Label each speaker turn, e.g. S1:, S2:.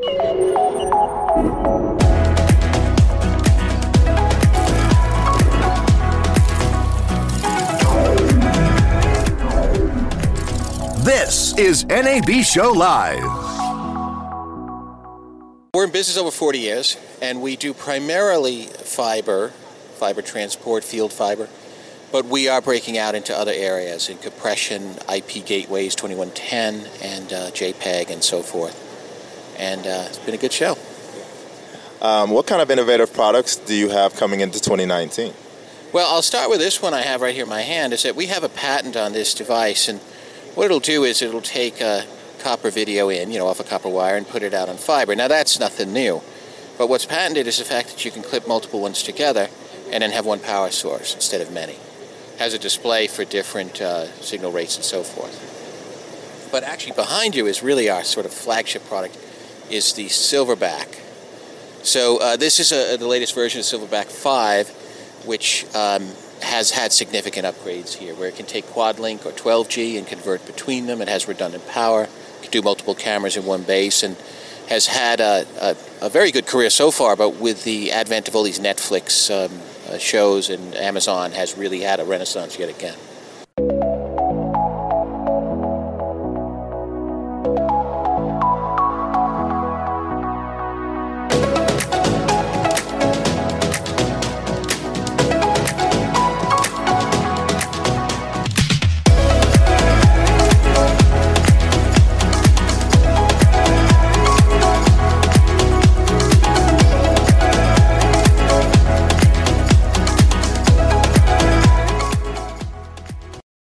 S1: This is NAB Show Live.
S2: We're in business over 40 years, and we do primarily fiber, fiber transport, field fiber, but we are breaking out into other areas in compression, IP gateways, 2110, and uh, JPEG, and so forth. And uh, it's been a good show.
S3: Um, what kind of innovative products do you have coming into 2019?
S2: Well, I'll start with this one I have right here in my hand. Is that we have a patent on this device, and what it'll do is it'll take a copper video in, you know, off a copper wire and put it out on fiber. Now that's nothing new, but what's patented is the fact that you can clip multiple ones together and then have one power source instead of many. It Has a display for different uh, signal rates and so forth. But actually, behind you is really our sort of flagship product, is the Silverback. So uh, this is a, the latest version of Silverback 5, which um, has had significant upgrades here, where it can take quad link or 12G and convert between them. It has redundant power, can do multiple cameras in one base, and has had a, a, a very good career so far. But with the advent of all these Netflix um, uh, shows and Amazon, has really had a renaissance yet again.